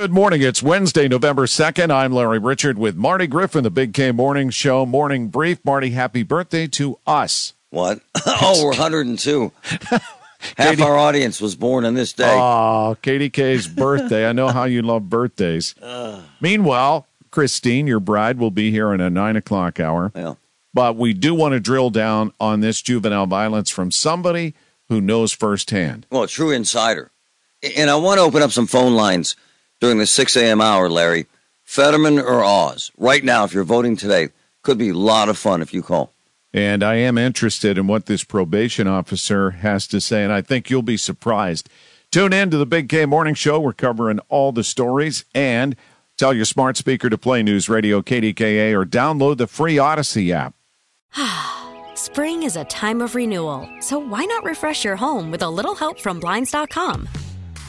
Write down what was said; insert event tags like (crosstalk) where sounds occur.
Good morning. It's Wednesday, November 2nd. I'm Larry Richert with Marty Griffin, the Big K Morning Show Morning Brief. Marty, happy birthday to us. What? (laughs) oh, we're 102. (laughs) Half Katie- our audience was born on this day. Oh, KDK's (laughs) birthday. I know how you love birthdays. Uh. Meanwhile, Christine, your bride, will be here in a nine o'clock hour. yeah. But we do want to drill down on this juvenile violence from somebody who knows firsthand. Well, a true insider. And I want to open up some phone lines during the 6 a.m. hour, Larry. Fetterman or Oz? Right now, if you're voting today, could be a lot of fun if you call. And I am interested in what this probation officer has to say, and I think you'll be surprised. Tune in to the Big K Morning Show. We're covering all the stories. And tell your smart speaker to play News Radio KDKA or download the free Audacy app. (sighs) Spring is a time of renewal, so why not refresh your home with a little help from Blinds.com?